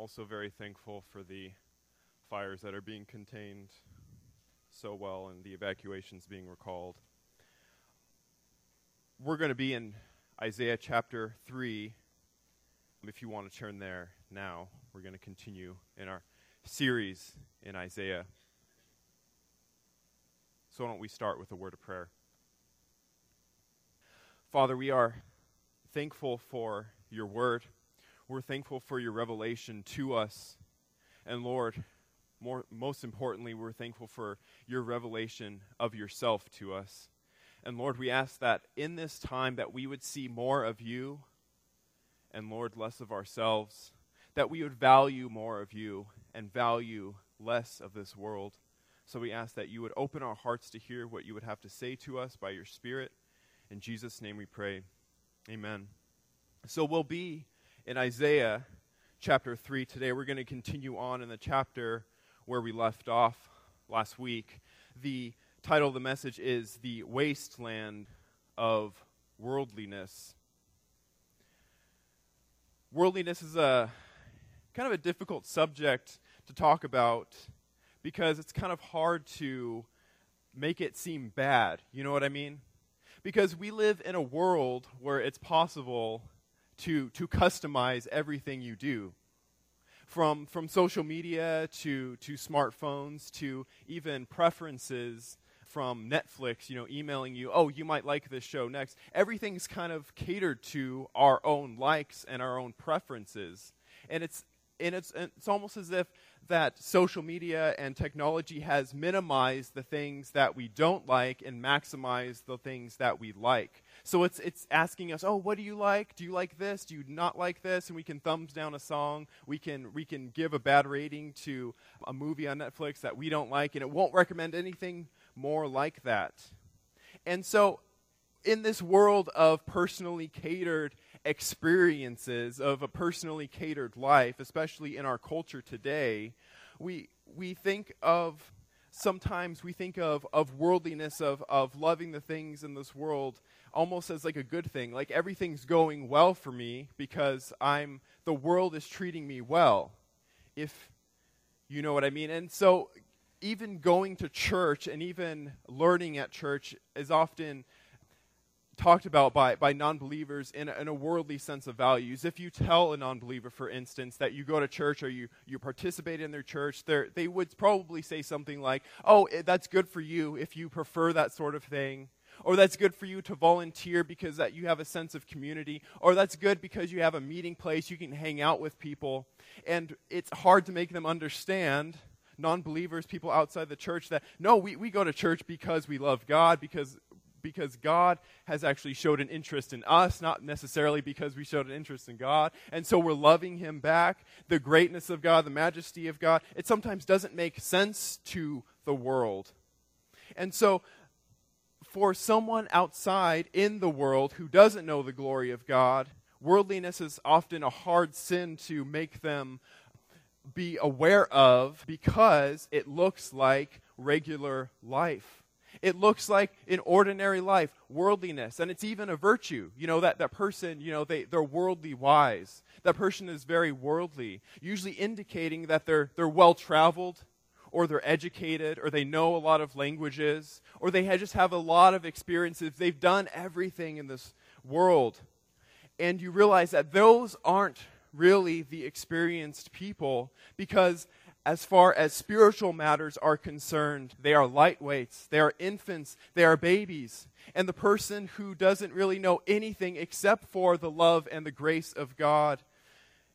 also very thankful for the fires that are being contained so well and the evacuations being recalled. We're going to be in Isaiah chapter 3. If you want to turn there now, we're going to continue in our series in Isaiah. So, why don't we start with a word of prayer? Father, we are thankful for your word. We're thankful for your revelation to us. And Lord, more, most importantly, we're thankful for your revelation of yourself to us. And Lord, we ask that in this time that we would see more of you and Lord, less of ourselves, that we would value more of you and value less of this world. So we ask that you would open our hearts to hear what you would have to say to us by your Spirit. In Jesus' name we pray. Amen. So we'll be in Isaiah chapter 3 today. We're going to continue on in the chapter where we left off last week. The title of the message is The Wasteland of Worldliness. Worldliness is a kind of a difficult subject to talk about because it's kind of hard to make it seem bad. You know what I mean? Because we live in a world where it's possible to, to customize everything you do. From, from social media to, to smartphones to even preferences from Netflix, you know, emailing you, oh, you might like this show next. Everything's kind of catered to our own likes and our own preferences. And it's, and it's, it's almost as if that social media and technology has minimized the things that we don't like and maximized the things that we like. So it's, it's asking us, oh, what do you like? Do you like this? Do you not like this? And we can thumbs down a song. We can, we can give a bad rating to a movie on Netflix that we don't like, and it won't recommend anything more like that. And so, in this world of personally catered experiences, of a personally catered life, especially in our culture today, we, we think of sometimes we think of, of worldliness, of, of loving the things in this world almost as like a good thing. Like everything's going well for me because I'm the world is treating me well. If you know what I mean. And so even going to church and even learning at church is often talked about by, by non believers in, in, a worldly sense of values. If you tell a non believer, for instance, that you go to church or you, you participate in their church, they would probably say something like, Oh, eh, that's good for you if you prefer that sort of thing or that's good for you to volunteer because that you have a sense of community, or that's good because you have a meeting place you can hang out with people. And it's hard to make them understand, non believers, people outside the church, that no, we, we go to church because we love God, because because God has actually showed an interest in us, not necessarily because we showed an interest in God. And so we're loving Him back. The greatness of God, the majesty of God, it sometimes doesn't make sense to the world. And so for someone outside in the world who doesn't know the glory of God, worldliness is often a hard sin to make them be aware of because it looks like regular life. It looks like an ordinary life, worldliness, and it's even a virtue. You know, that, that person, you know, they, they're worldly wise. That person is very worldly, usually indicating that they're, they're well traveled, or they're educated, or they know a lot of languages, or they just have a lot of experiences. They've done everything in this world. And you realize that those aren't really the experienced people because, as far as spiritual matters are concerned, they are lightweights, they are infants, they are babies. And the person who doesn't really know anything except for the love and the grace of God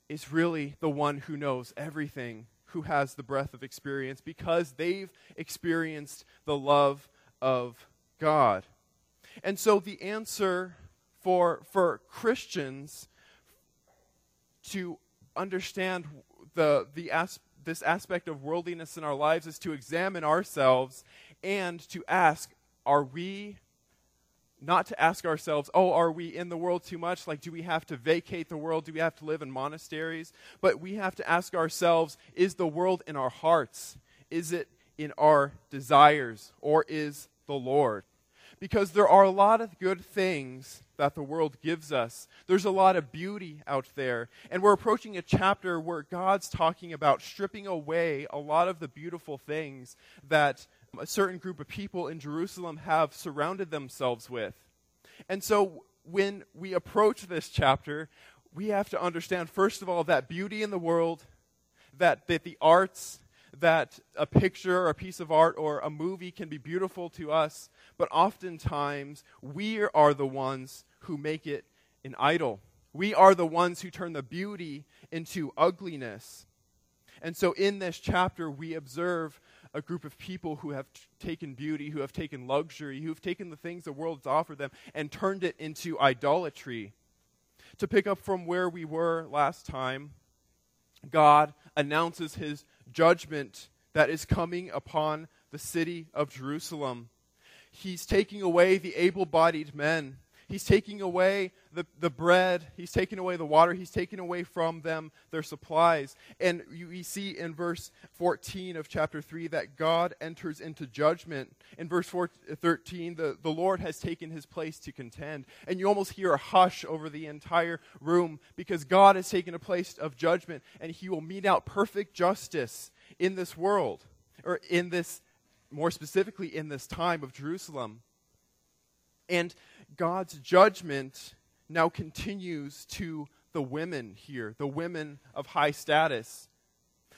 is really the one who knows everything who has the breadth of experience because they've experienced the love of God. And so the answer for, for Christians to understand the, the as, this aspect of worldliness in our lives is to examine ourselves and to ask are we not to ask ourselves, oh, are we in the world too much? Like, do we have to vacate the world? Do we have to live in monasteries? But we have to ask ourselves, is the world in our hearts? Is it in our desires? Or is the Lord? Because there are a lot of good things that the world gives us. There's a lot of beauty out there. And we're approaching a chapter where God's talking about stripping away a lot of the beautiful things that a certain group of people in Jerusalem have surrounded themselves with. And so when we approach this chapter, we have to understand, first of all, that beauty in the world, that, that the arts, that a picture or a piece of art or a movie can be beautiful to us, but oftentimes we are the ones who make it an idol. We are the ones who turn the beauty into ugliness. And so in this chapter, we observe a group of people who have t- taken beauty, who have taken luxury, who have taken the things the world has offered them and turned it into idolatry. To pick up from where we were last time, God announces his judgment that is coming upon the city of Jerusalem. He's taking away the able bodied men He's taking away the, the bread. He's taking away the water. He's taking away from them their supplies. And you, you see in verse 14 of chapter 3 that God enters into judgment. In verse 4, 13, the, the Lord has taken his place to contend. And you almost hear a hush over the entire room because God has taken a place of judgment and he will mete out perfect justice in this world, or in this, more specifically, in this time of Jerusalem. And God's judgment now continues to the women here, the women of high status.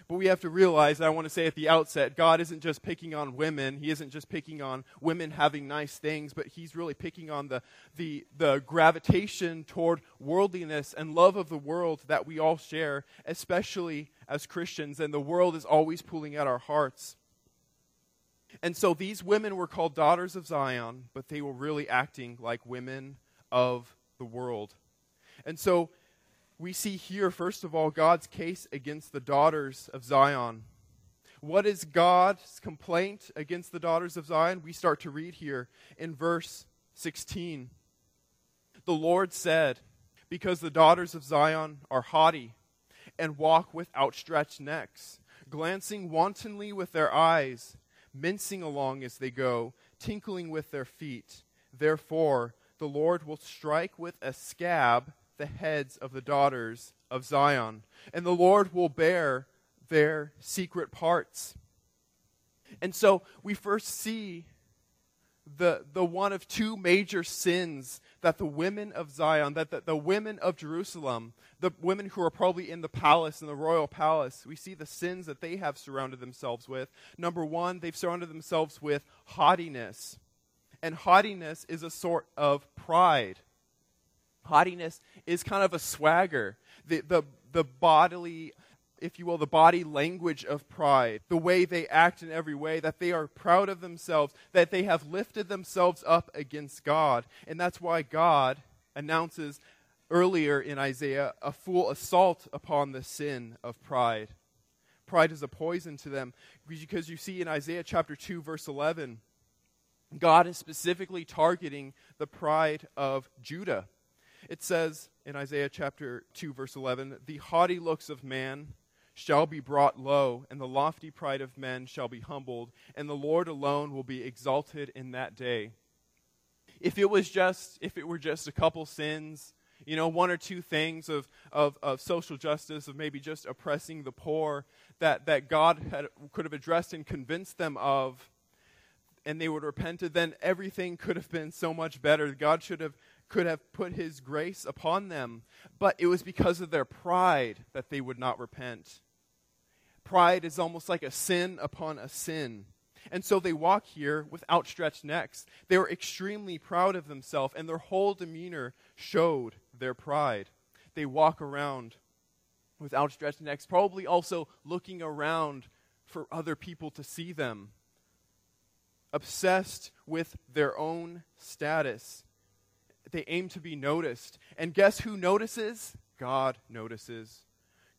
But we have to realize, I want to say at the outset, God isn't just picking on women. He isn't just picking on women having nice things, but He's really picking on the, the, the gravitation toward worldliness and love of the world that we all share, especially as Christians. And the world is always pulling at our hearts. And so these women were called daughters of Zion, but they were really acting like women of the world. And so we see here, first of all, God's case against the daughters of Zion. What is God's complaint against the daughters of Zion? We start to read here in verse 16. The Lord said, Because the daughters of Zion are haughty and walk with outstretched necks, glancing wantonly with their eyes mincing along as they go, tinkling with their feet. Therefore, the Lord will strike with a scab the heads of the daughters of Zion, and the Lord will bare their secret parts. And so we first see the, the one of two major sins that the women of Zion, that the, the women of Jerusalem, the women who are probably in the palace, in the royal palace, we see the sins that they have surrounded themselves with. Number one, they've surrounded themselves with haughtiness. And haughtiness is a sort of pride. Haughtiness is kind of a swagger. The, the, the bodily if you will, the body language of pride, the way they act in every way, that they are proud of themselves, that they have lifted themselves up against God. And that's why God announces earlier in Isaiah a full assault upon the sin of pride. Pride is a poison to them because you see in Isaiah chapter 2, verse 11, God is specifically targeting the pride of Judah. It says in Isaiah chapter 2, verse 11, the haughty looks of man shall be brought low, and the lofty pride of men shall be humbled, and the Lord alone will be exalted in that day. If it was just, if it were just a couple sins, you know, one or two things of, of, of social justice, of maybe just oppressing the poor, that, that God had, could have addressed and convinced them of, and they would have repented, then everything could have been so much better. God should have could have put his grace upon them, but it was because of their pride that they would not repent. Pride is almost like a sin upon a sin. And so they walk here with outstretched necks. They were extremely proud of themselves, and their whole demeanor showed their pride. They walk around with outstretched necks, probably also looking around for other people to see them, obsessed with their own status. They aim to be noticed. And guess who notices? God notices.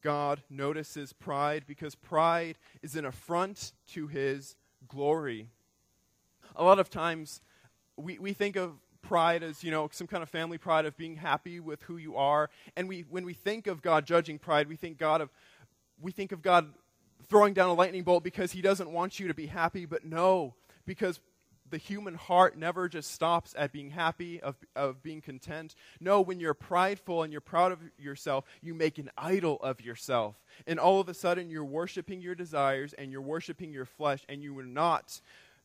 God notices pride because pride is an affront to his glory. A lot of times we, we think of pride as, you know, some kind of family pride of being happy with who you are. And we, when we think of God judging pride, we think God of, we think of God throwing down a lightning bolt because he doesn't want you to be happy. But no, because the human heart never just stops at being happy, of, of being content. No, when you're prideful and you're proud of yourself, you make an idol of yourself. And all of a sudden, you're worshiping your desires and you're worshiping your flesh, and you are not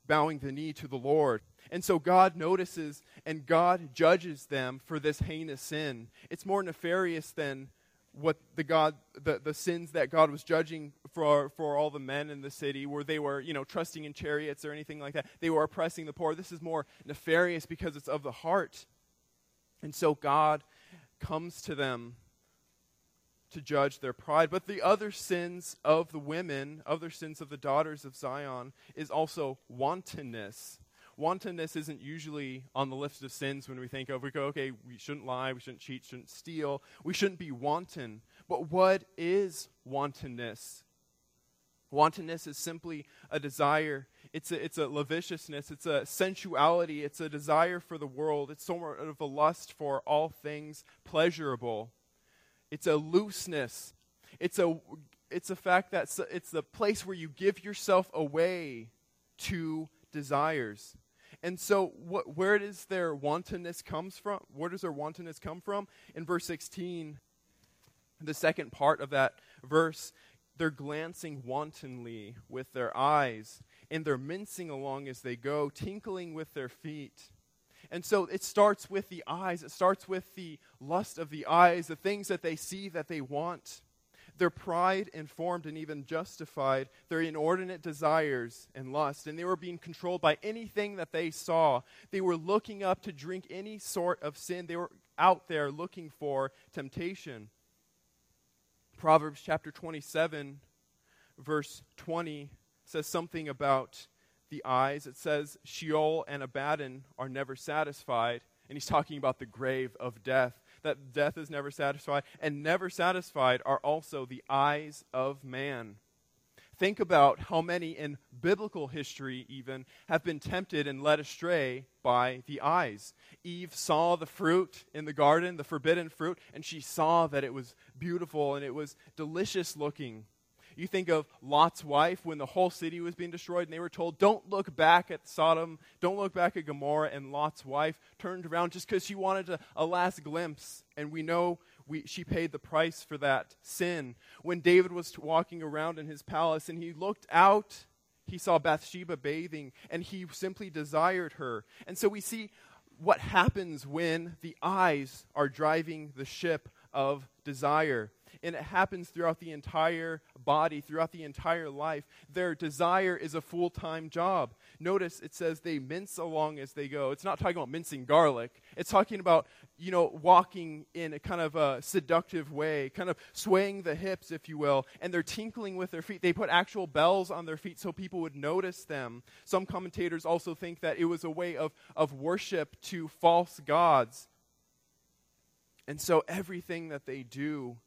bowing the knee to the Lord. And so God notices and God judges them for this heinous sin. It's more nefarious than what the God the, the sins that God was judging for for all the men in the city where they were, you know, trusting in chariots or anything like that. They were oppressing the poor. This is more nefarious because it's of the heart. And so God comes to them to judge their pride. But the other sins of the women, other sins of the daughters of Zion, is also wantonness wantonness isn't usually on the list of sins when we think of, we go, okay, we shouldn't lie, we shouldn't cheat, shouldn't steal, we shouldn't be wanton. But what is wantonness? Wantonness is simply a desire. It's a, it's a lasciviousness. It's a sensuality. It's a desire for the world. It's sort of a lust for all things pleasurable. It's a looseness. It's a, it's a fact that it's the place where you give yourself away to desires. And so, where does their wantonness comes from? Where does their wantonness come from? In verse 16, the second part of that verse, they're glancing wantonly with their eyes, and they're mincing along as they go, tinkling with their feet. And so it starts with the eyes. It starts with the lust of the eyes, the things that they see that they want their pride informed and even justified their inordinate desires and lust, and they were being controlled by anything that they saw. They were looking up to drink any sort of sin. They were out there looking for temptation. Proverbs chapter 27, verse 20, says something about the eyes. It says, Sheol and Abaddon are never satisfied. And he's talking about the grave of death that death is never satisfied, and never satisfied are also the eyes of man. Think about how many in biblical history, even, have been tempted and led astray by the eyes. Eve saw the fruit in the garden, the forbidden fruit, and she saw that it was beautiful and it was delicious looking. You think of Lot's wife when the whole city was being destroyed, and they were told, Don't look back at Sodom, don't look back at Gomorrah. And Lot's wife turned around just because she wanted a, a last glimpse. And we know we, she paid the price for that sin. When David was walking around in his palace and he looked out, he saw Bathsheba bathing, and he simply desired her. And so we see what happens when the eyes are driving the ship of desire and it happens throughout the entire body, throughout the entire life. Their desire is a full time job. Notice it says they mince along as they go. It's not talking about mincing garlic, it's talking about, you know, walking in a kind of a seductive way, kind of swaying the hips, if you will, and they're tinkling with their feet. They put actual bells on their feet so people would notice them. Some commentators also think that it was a way of, of worship to false gods. And so everything that they do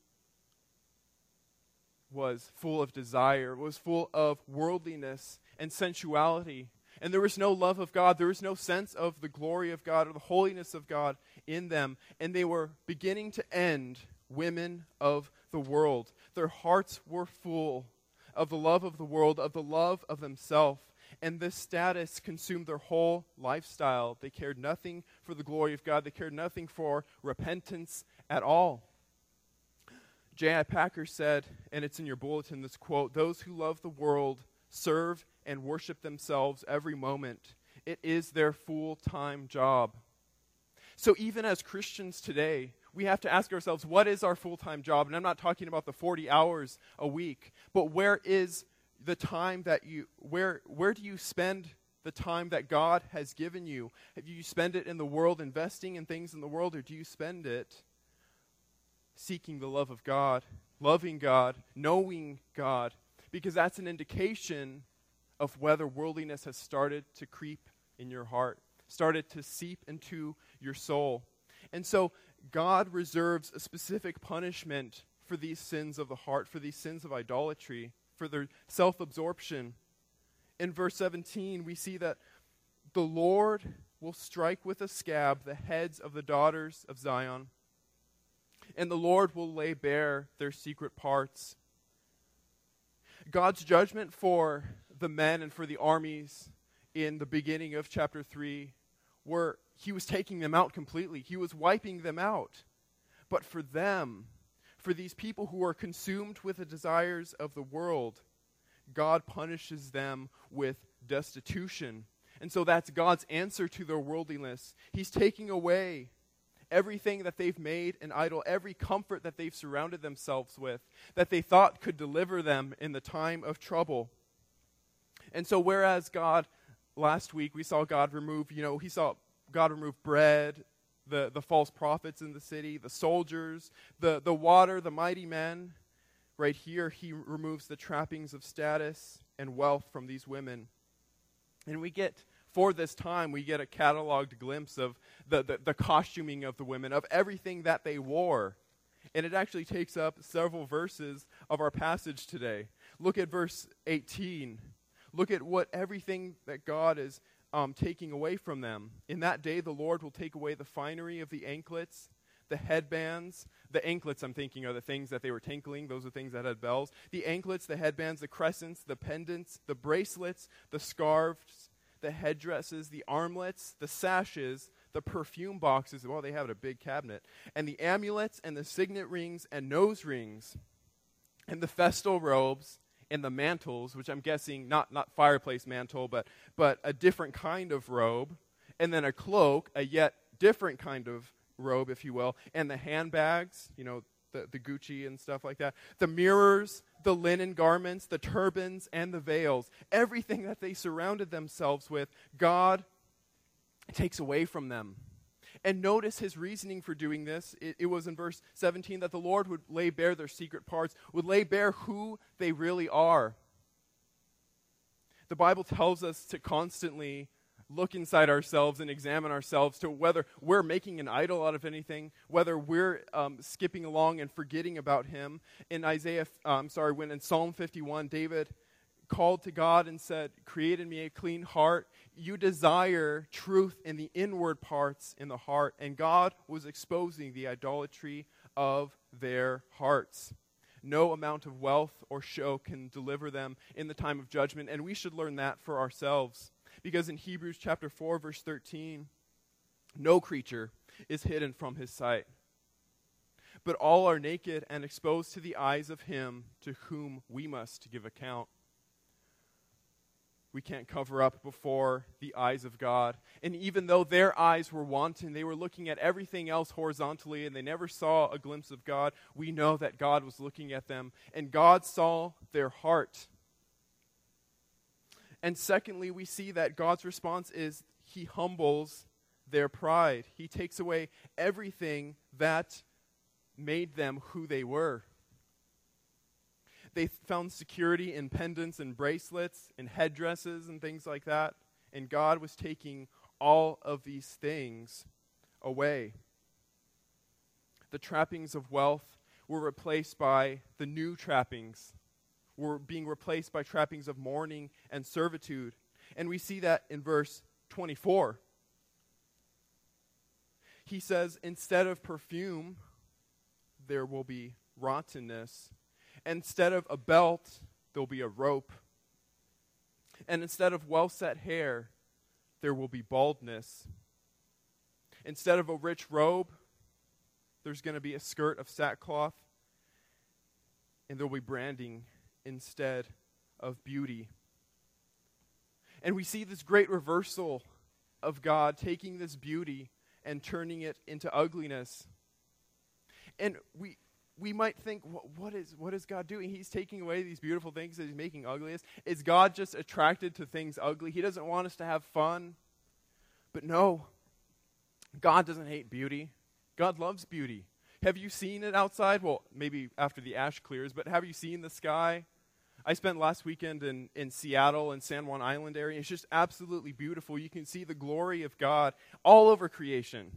was full of desire, was full of worldliness and sensuality. And there was no love of God. There was no sense of the glory of God or the holiness of God in them. And they were beginning to end women of the world. Their hearts were full of the love of the world, of the love of themselves. And this status consumed their whole lifestyle. They cared nothing for the glory of God, they cared nothing for repentance at all. J.I. Packer said, and it's in your bulletin, this quote Those who love the world serve and worship themselves every moment. It is their full time job. So, even as Christians today, we have to ask ourselves, what is our full time job? And I'm not talking about the 40 hours a week, but where is the time that you, where, where do you spend the time that God has given you? Do you spend it in the world, investing in things in the world, or do you spend it seeking the love of God, loving God, knowing God, because that's an indication of whether worldliness has started to creep in your heart, started to seep into your soul. And so God reserves a specific punishment for these sins of the heart, for these sins of idolatry, for their self absorption. In verse 17, we see that the Lord will strike with a scab the heads of the daughters of Zion and the Lord will lay bare their secret parts. God's judgment for the men and for the armies in the beginning of chapter 3 where he was taking them out completely, he was wiping them out. But for them, for these people who are consumed with the desires of the world, God punishes them with destitution. And so that's God's answer to their worldliness. He's taking away everything that they've made an idol, every comfort that they've surrounded themselves with, that they thought could deliver them in the time of trouble. And so, whereas God, last week, we saw God remove, you know, he saw God remove bread, the, the false prophets in the city, the soldiers, the, the water, the mighty men. Right here, he removes the trappings of status and wealth from these women. And we get for this time, we get a cataloged glimpse of the, the, the, costuming of the women, of everything that they wore. And it actually takes up several verses of our passage today. Look at verse 18. Look at what everything that God is um, taking away from them. In that day, the Lord will take away the finery of the anklets, the headbands. The anklets, I'm thinking, are the things that they were tinkling. Those are things that had bells. The anklets, the headbands, the crescents, the pendants, the bracelets, the scarves, the headdresses, the armlets, the sashes, the perfume boxes. Well, they have it a big cabinet. And the amulets and the signet rings and nose rings and the festal robes and the mantles, which I'm guessing not, not fireplace mantle, but, but a different kind of robe, and then a cloak, a yet different kind of robe, if you will, and the handbags, you know, the, the Gucci and stuff like that, the mirrors, the linen garments, the turbans, and the veils, everything that they surrounded themselves with, God takes away from them. And notice his reasoning for doing this. It, it, was in verse 17 that the Lord would lay bare their secret parts, would lay bare who they really are. The Bible tells us to constantly look inside ourselves and examine ourselves to whether we're making an idol out of anything, whether we're um, skipping along and forgetting about Him. In Isaiah, um, sorry, when in Psalm 51, David called to God and said, Create in me a clean heart. You desire truth in the inward parts in the heart. And God was exposing the idolatry of their hearts. No amount of wealth or show can deliver them in the time of judgment, and we should learn that for ourselves. Because in Hebrews chapter 4 verse 13, no creature is hidden from his sight. But all are naked and exposed to the eyes of him to whom we must give account. We can't cover up before the eyes of God. And even though their eyes were wanton, they were looking at everything else horizontally and they never saw a glimpse of God, we know that God was looking at them. And God saw their heart. And secondly, we see that God's response is he humbles their pride. He takes away everything that made them who they were. They found security in pendants and bracelets and headdresses and things like that. And God was taking all of these things away. The trappings of wealth were replaced by the new trappings were being replaced by trappings of mourning and servitude. And we see that in verse 24. He says, instead of perfume, there will be rottenness. Instead of a belt, there'll be a rope. And instead of well set hair, there will be baldness. Instead of a rich robe, there's going to be a skirt of sackcloth, and there will be branding instead of beauty. And we see this great reversal of God taking this beauty and turning it into ugliness. And we, we might think, what, is, what is God doing? He's taking away these beautiful things that He's making ugliest. Is God just attracted to things ugly? He doesn't want us to have fun. But no, God doesn't hate beauty, God loves beauty. Have you seen it outside? Well, maybe after the ash clears, but have you seen the sky? I spent last weekend in, in Seattle and San Juan Island area. It's just absolutely beautiful. You can see the glory of God all over creation.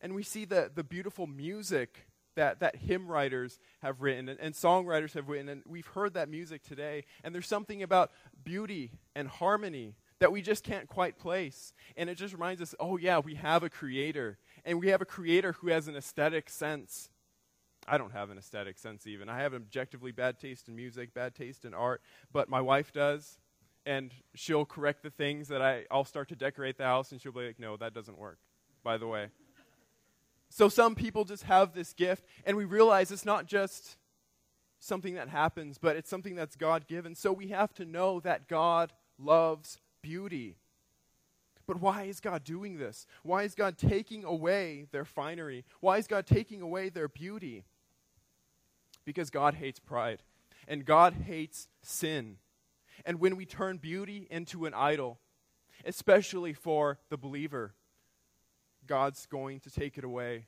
And we see the, the beautiful music that, that hymn writers have written and, and songwriters have written. And we've heard that music today. And there's something about beauty and harmony that we just can't quite place. And it just reminds us oh, yeah, we have a creator. And we have a creator who has an aesthetic sense. I don't have an aesthetic sense even. I have an objectively bad taste in music, bad taste in art, but my wife does. and she'll correct the things that I, I'll start to decorate the house, and she'll be like, no, that doesn't work, by the way. So some people just have this gift, and we realize it's not just something that happens, but it's something that's God given. So we have to know that God loves beauty. But why is God doing this? Why is God taking away their finery? Why is God taking away their beauty? Because God hates pride, and God hates sin. And when we turn beauty into an idol, especially for the believer, God's going to take it away.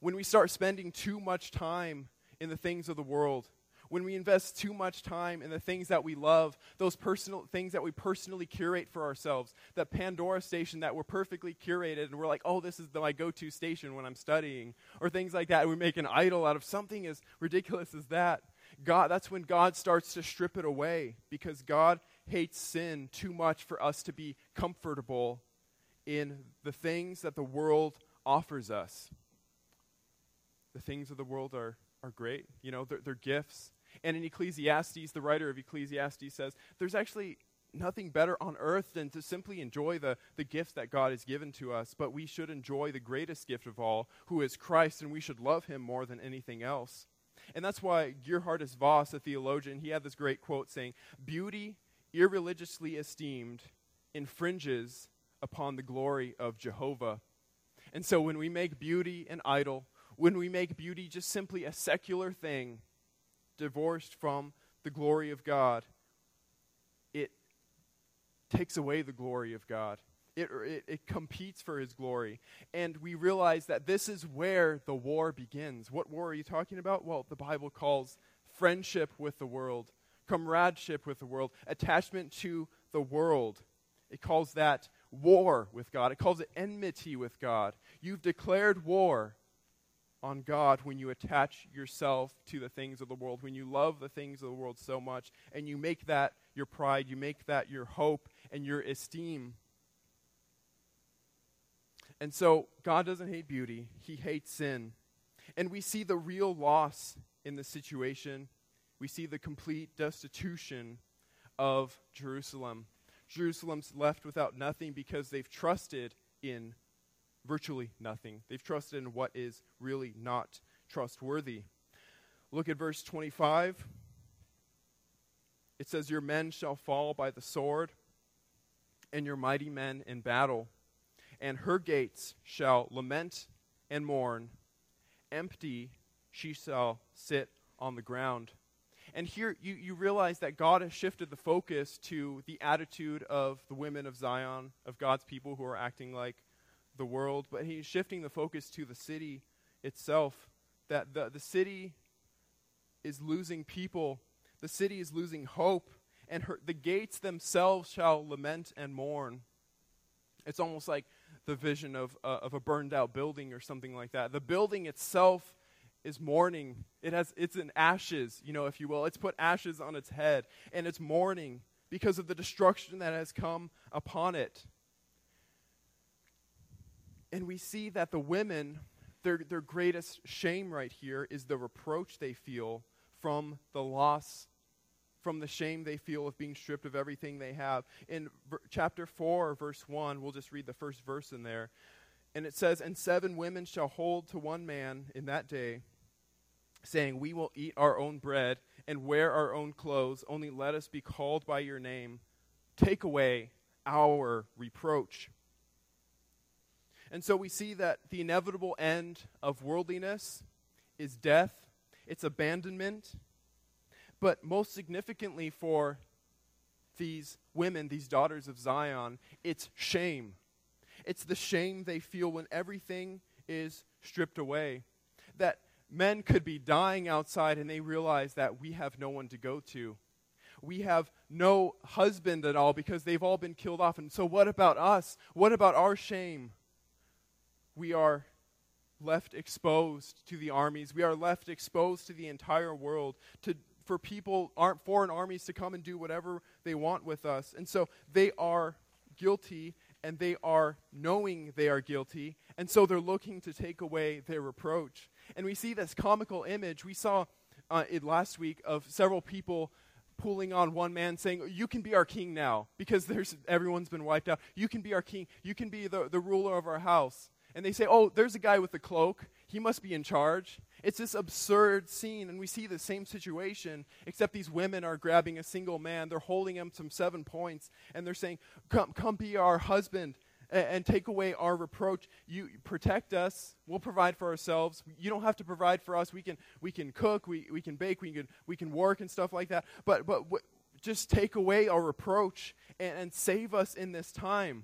When we start spending too much time in the things of the world, when we invest too much time in the things that we love, those personal things that we personally curate for ourselves, that Pandora station that we're perfectly curated and we're like, oh, this is the, my go to station when I'm studying, or things like that. We make an idol out of something as ridiculous as that. God, that's when God starts to strip it away because God hates sin too much for us to be comfortable in the things that the world offers us. The things of the world are, are great, you know, they're, they're gifts. And in Ecclesiastes, the writer of Ecclesiastes says, there's actually nothing better on earth than to simply enjoy the, the gifts that God has given to us, but we should enjoy the greatest gift of all, who is Christ, and we should love him more than anything else. And that's why Geerhardus Vos, a theologian, he had this great quote saying, Beauty, irreligiously esteemed, infringes upon the glory of Jehovah. And so when we make beauty an idol, when we make beauty just simply a secular thing, divorced from the glory of God, it takes away the glory of God. It, it, it, competes for his glory. And we realize that this is where the war begins. What war are you talking about? Well, the Bible calls friendship with the world, comradeship with the world, attachment to the world. It calls that war with God, it calls it enmity with God. You've declared war on God when you attach yourself to the things of the world, when you love the things of the world so much, and you make that your pride, you make that your hope and your esteem. And so, God doesn't hate beauty, He hates sin. And we see the real loss in the situation. We see the complete destitution of Jerusalem. Jerusalem's left without nothing because they've trusted in virtually nothing. They've trusted in what is really not trustworthy. Look at verse 25. It says, Your men shall fall by the sword, and your mighty men in battle. And her gates shall lament and mourn. Empty she shall sit on the ground. And here you, you realize that God has shifted the focus to the attitude of the women of Zion, of God's people who are acting like the world, but he's shifting the focus to the city itself. That the, the city is losing people, the city is losing hope, and her, the gates themselves shall lament and mourn. It's almost like the vision of, uh, of a burned out building or something like that. The building itself is mourning. It has it's in ashes, you know, if you will. It's put ashes on its head and it's mourning because of the destruction that has come upon it. And we see that the women, their, their greatest shame right here is the reproach they feel from the loss, from the shame they feel of being stripped of everything they have. In v- chapter 4, verse 1, we'll just read the first verse in there. And it says, And seven women shall hold to one man in that day, saying, We will eat our own bread and wear our own clothes, only let us be called by your name. Take away our reproach. And so we see that the inevitable end of worldliness is death, it's abandonment. But most significantly for these women, these daughters of Zion, it's shame. It's the shame they feel when everything is stripped away. That men could be dying outside and they realize that we have no one to go to. We have no husband at all because they've all been killed off. And so, what about us? What about our shame? We are left exposed to the armies. We are left exposed to the entire world to for people aren't foreign armies to come and do whatever they want with us. And so they are guilty and they are knowing they are guilty, and so they're looking to take away their reproach. And we see this comical image. We saw uh, it last week of several people pulling on one man saying, You can be our king now, because there's, everyone's been wiped out. You can be our king. You can be the, the ruler of our house. And they say, Oh, there's a guy with a cloak. He must be in charge. It's this absurd scene, and we see the same situation, except these women are grabbing a single man. They're holding him some seven points, and they're saying, Come, come be our husband and, and take away our reproach. You protect us. We'll provide for ourselves. You don't have to provide for us. We can, we can cook, we, we can bake, we can, we can work and stuff like that. But, but w- just take away our reproach and, and save us in this time.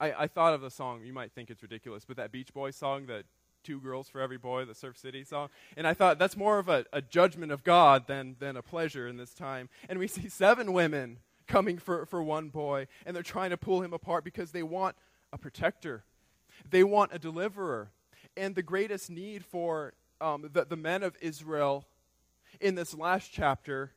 I, I thought of the song. You might think it's ridiculous, but that Beach Boys song, that Two Girls for Every Boy, the Surf City song. And I thought that's more of a, a judgment of God than, than a pleasure in this time. And we see seven women coming for, for one boy, and they're trying to pull him apart because they want a protector, they want a deliverer. And the greatest need for um, the, the men of Israel in this last chapter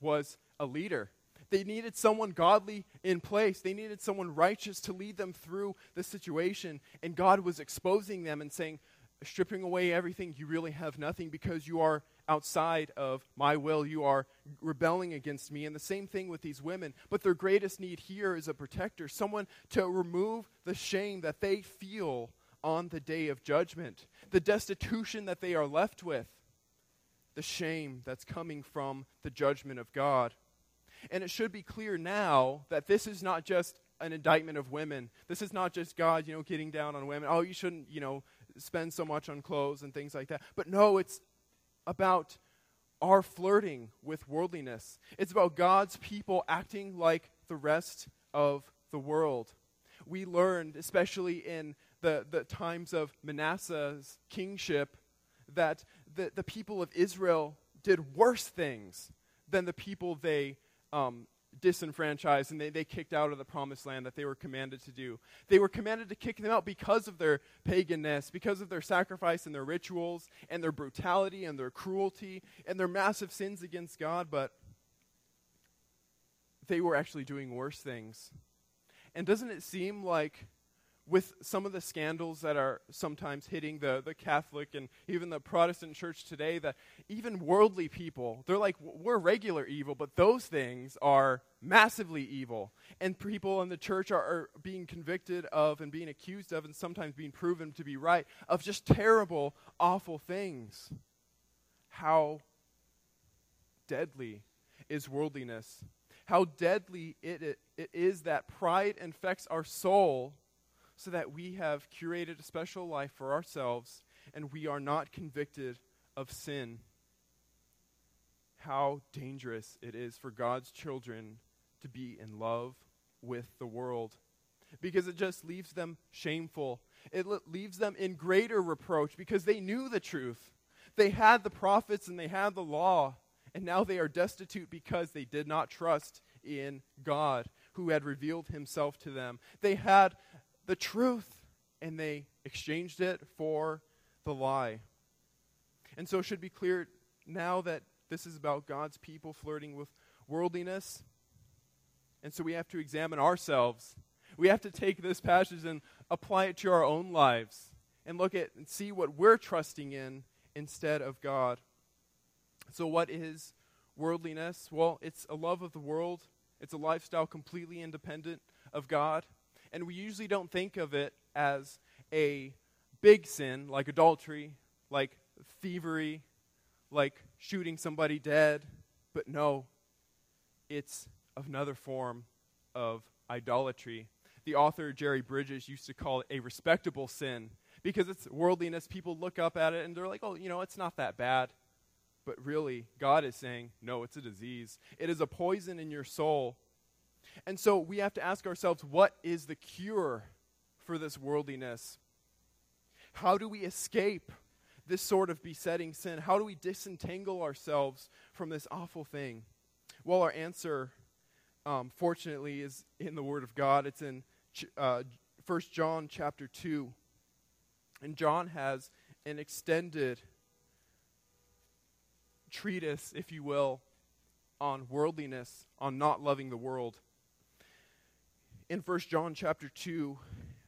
was a leader. They needed someone godly in place. They needed someone righteous to lead them through the situation. And God was exposing them and saying, stripping away everything, you really have nothing because you are outside of my will. You are rebelling against me. And the same thing with these women. But their greatest need here is a protector, someone to remove the shame that they feel on the day of judgment, the destitution that they are left with, the shame that's coming from the judgment of God. And it should be clear now that this is not just an indictment of women. This is not just God, you know, getting down on women. Oh, you shouldn't, you know, spend so much on clothes and things like that. But no, it's about our flirting with worldliness. It's about God's people acting like the rest of the world. We learned, especially in the, the times of Manasseh's kingship, that the, the people of Israel did worse things than the people they um, disenfranchised and they, they kicked out of the promised land that they were commanded to do. They were commanded to kick them out because of their paganness, because of their sacrifice and their rituals, and their brutality and their cruelty, and their massive sins against God, but they were actually doing worse things. And doesn't it seem like with some of the scandals that are sometimes hitting the, the Catholic and even the Protestant church today, that even worldly people, they're like, we're regular evil, but those things are massively evil. And people in the church are, are being convicted of and being accused of, and sometimes being proven to be right, of just terrible, awful things. How deadly is worldliness? How deadly it, it, it is that pride infects our soul so that we have curated a special life for ourselves and we are not convicted of sin. How dangerous it is for God's children to be in love with the world because it just leaves them shameful. It leaves them in greater reproach because they knew the truth. They had the prophets and they had the law, and now they are destitute because they did not trust in God who had revealed himself to them. They had the truth and they exchanged it for the lie. And so it should be clear now that this is about God's people flirting with worldliness. And so we have to examine ourselves. We have to take this passage and apply it to our own lives and look at and see what we're trusting in instead of God. So, what is worldliness? Well, it's a love of the world, it's a lifestyle completely independent of God and we usually don't think of it as a big sin like adultery, like thievery, like shooting somebody dead. But no, it's another form of idolatry. The author Jerry Bridges used to call it a respectable sin because it's worldliness. People look up at it and they're like, oh, you know, it's not that bad. But really, God is saying, no, it's a disease. It is a poison in your soul and so we have to ask ourselves what is the cure for this worldliness? How do we escape this sort of besetting sin? How do we disentangle ourselves from this awful thing? Well, our answer, um, fortunately, is in the Word of God. It's in uh, 1 John chapter 2. And John has an extended treatise, if you will, on worldliness, on not loving the world in 1 John chapter 2,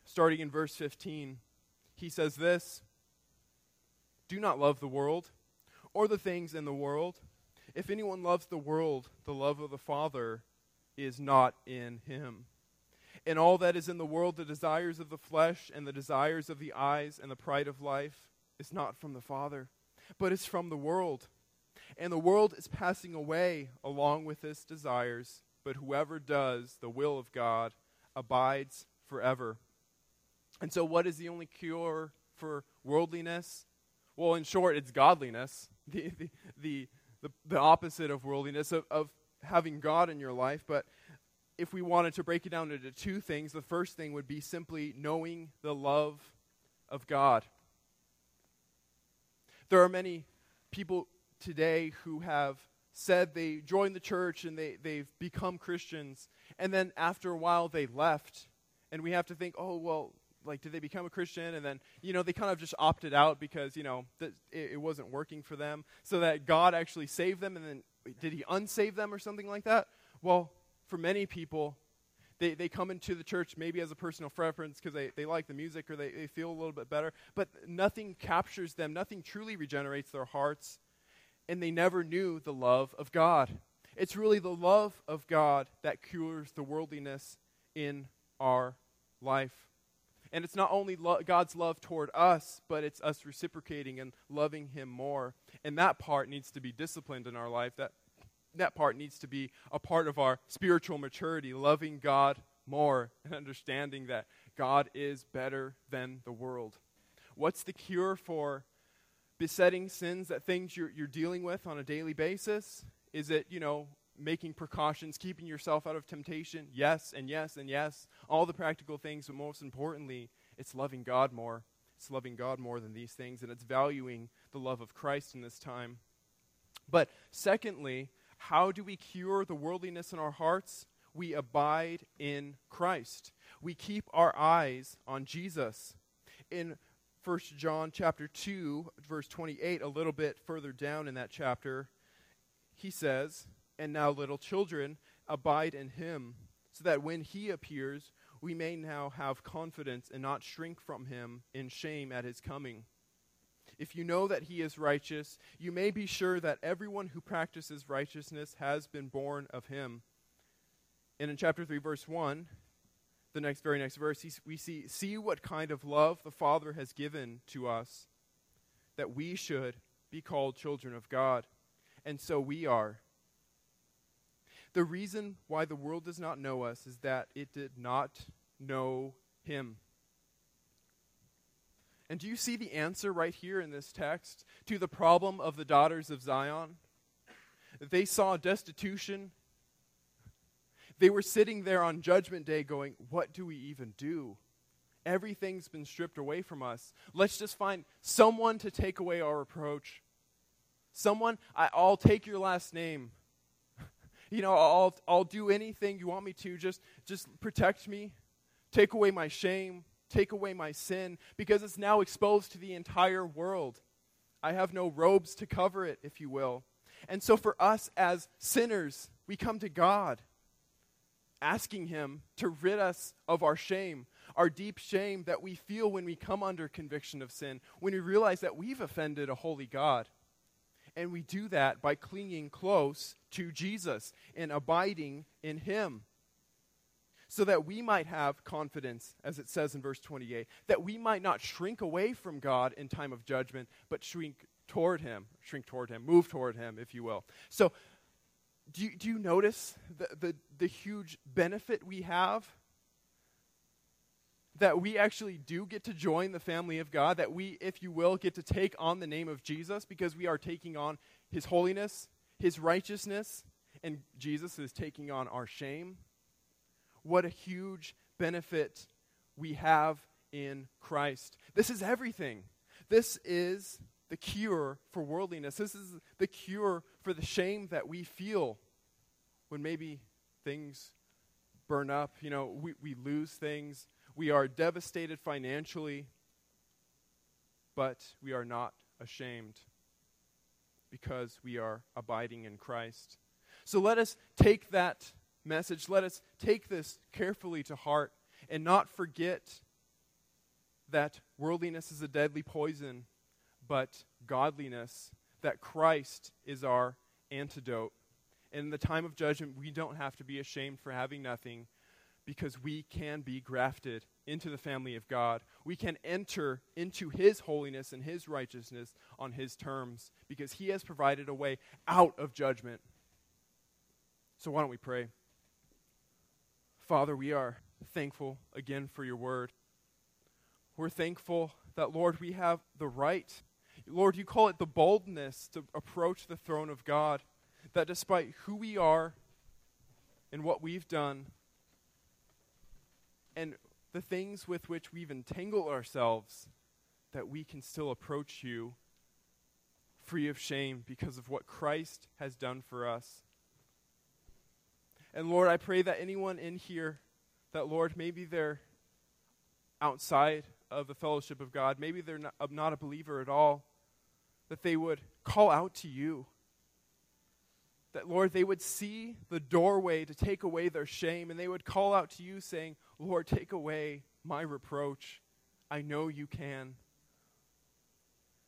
starting in verse 15, he says this Do not love the world or the things in the world. If anyone loves the world, the love of the Father is not in him. And all that is in the world, the desires of the flesh and the desires of the eyes and the pride of life, is not from the Father, but is from the world. And the world is passing away along with its desires, but whoever does the will of God abides forever. And so, what is the only cure for worldliness? Well, in short, it's godliness, the, the, the, the, the opposite of worldliness, of, of having God in your life. But if we wanted to break it down into two things, the first thing would be simply knowing the love of God. There are many people today who have said they joined the church and they, they've become Christians, and then after a while they left. And we have to think, oh, well, like, did they become a Christian? And then, you know, they kind of just opted out because, you know, th- it, it wasn't working for them. So that God actually saved them, and then did he unsave them or something like that? Well, for many people, they, they come into the church maybe as a personal preference because they, they like the music or they, they feel a little bit better, but nothing captures them, nothing truly regenerates their hearts, and they never knew the love of God. It's really the love of God that cures the worldliness in our life. And it's not only lo- God's love toward us, but it's us reciprocating and loving Him more. And that part needs to be disciplined in our life. That that part needs to be a part of our spiritual maturity, loving God more and understanding that God is better than the world. What's the cure for besetting sins, that things you're, you're dealing with on a daily basis? Is it, you know, making precautions, keeping yourself out of temptation? Yes, and yes, and yes. All the practical things, but most importantly, it's loving God more. It's loving God more than these things, and it's valuing the love of Christ in this time. But secondly, how do we cure the worldliness in our hearts? We abide in Christ. We keep our eyes on Jesus. In 1 John chapter 2 verse 28 a little bit further down in that chapter he says and now little children abide in him so that when he appears we may now have confidence and not shrink from him in shame at his coming if you know that he is righteous, you may be sure that everyone who practices righteousness has been born of him. And in chapter 3, verse 1, the next very next verse, we see, see what kind of love the Father has given to us, that we should be called children of God. And so we are. The reason why the world does not know us is that it did not know him. And do you see the answer right here in this text to the problem of the daughters of Zion? They saw destitution. They were sitting there on Judgment Day going, What do we even do? Everything's been stripped away from us. Let's just find someone to take away our reproach. Someone, I, will take your last name. you know, I'll, I'll do anything you want me to. Just, just protect me. Take away my shame take away my sin because it's now exposed to the entire world. I have no robes to cover it, if you will. And so for us as sinners, we come to God asking Him to rid us of our shame, our deep shame that we feel when we come under conviction of sin, when we realize that we've offended a holy God. And we do that by clinging close to Jesus and abiding in Him so that we might have confidence, as it says in verse 28, that we might not shrink away from God in time of judgment, but shrink toward Him, shrink toward Him, move toward Him, if you will. So, do you, do you notice the, the, the huge benefit we have? That we actually do get to join the family of God, that we, if you will, get to take on the name of Jesus because we are taking on His holiness, His righteousness, and Jesus is taking on our shame what a huge benefit we have in Christ. This is everything. This is the cure for worldliness. This is the cure for the shame that we feel when maybe things burn up, you know, we, we lose things, we are devastated financially, but we are not ashamed because we are abiding in Christ. So let us take that message, let us take this carefully to heart and not forget that worldliness is a deadly poison, but godliness, that Christ is our antidote. And in the time of judgment, we don't have to be ashamed for having nothing because we can be grafted into the family of God. We can enter into His holiness and His righteousness on His terms because He has provided a way out of judgment. So, why don't we pray? Father, we are thankful again for your word. We're thankful that, Lord, we have the right. Lord, you call it the boldness to approach the throne of God, that despite who we are and what we've done, and the things with which we've entangled ourselves, that we can still approach you free of shame because of what Christ has done for us. And Lord, I pray that anyone in here, that Lord, maybe they're outside of the fellowship of God, maybe they're not, not a believer at all, that they would call out to you. That, Lord, they would see the doorway to take away their shame, and they would call out to you, saying, Lord, take away my reproach. I know you can.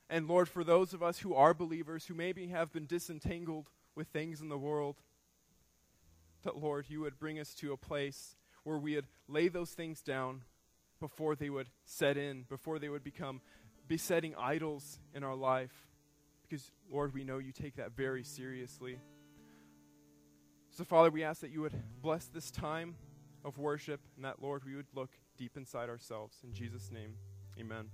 And Lord, for those of us who are believers, who maybe have been disentangled with things in the world, that, Lord, you would bring us to a place where we would lay those things down before they would set in, before they would become besetting idols in our life. Because, Lord, we know you take that very seriously. So, Father, we ask that you would bless this time of worship and that, Lord, we would look deep inside ourselves. In Jesus' name, amen.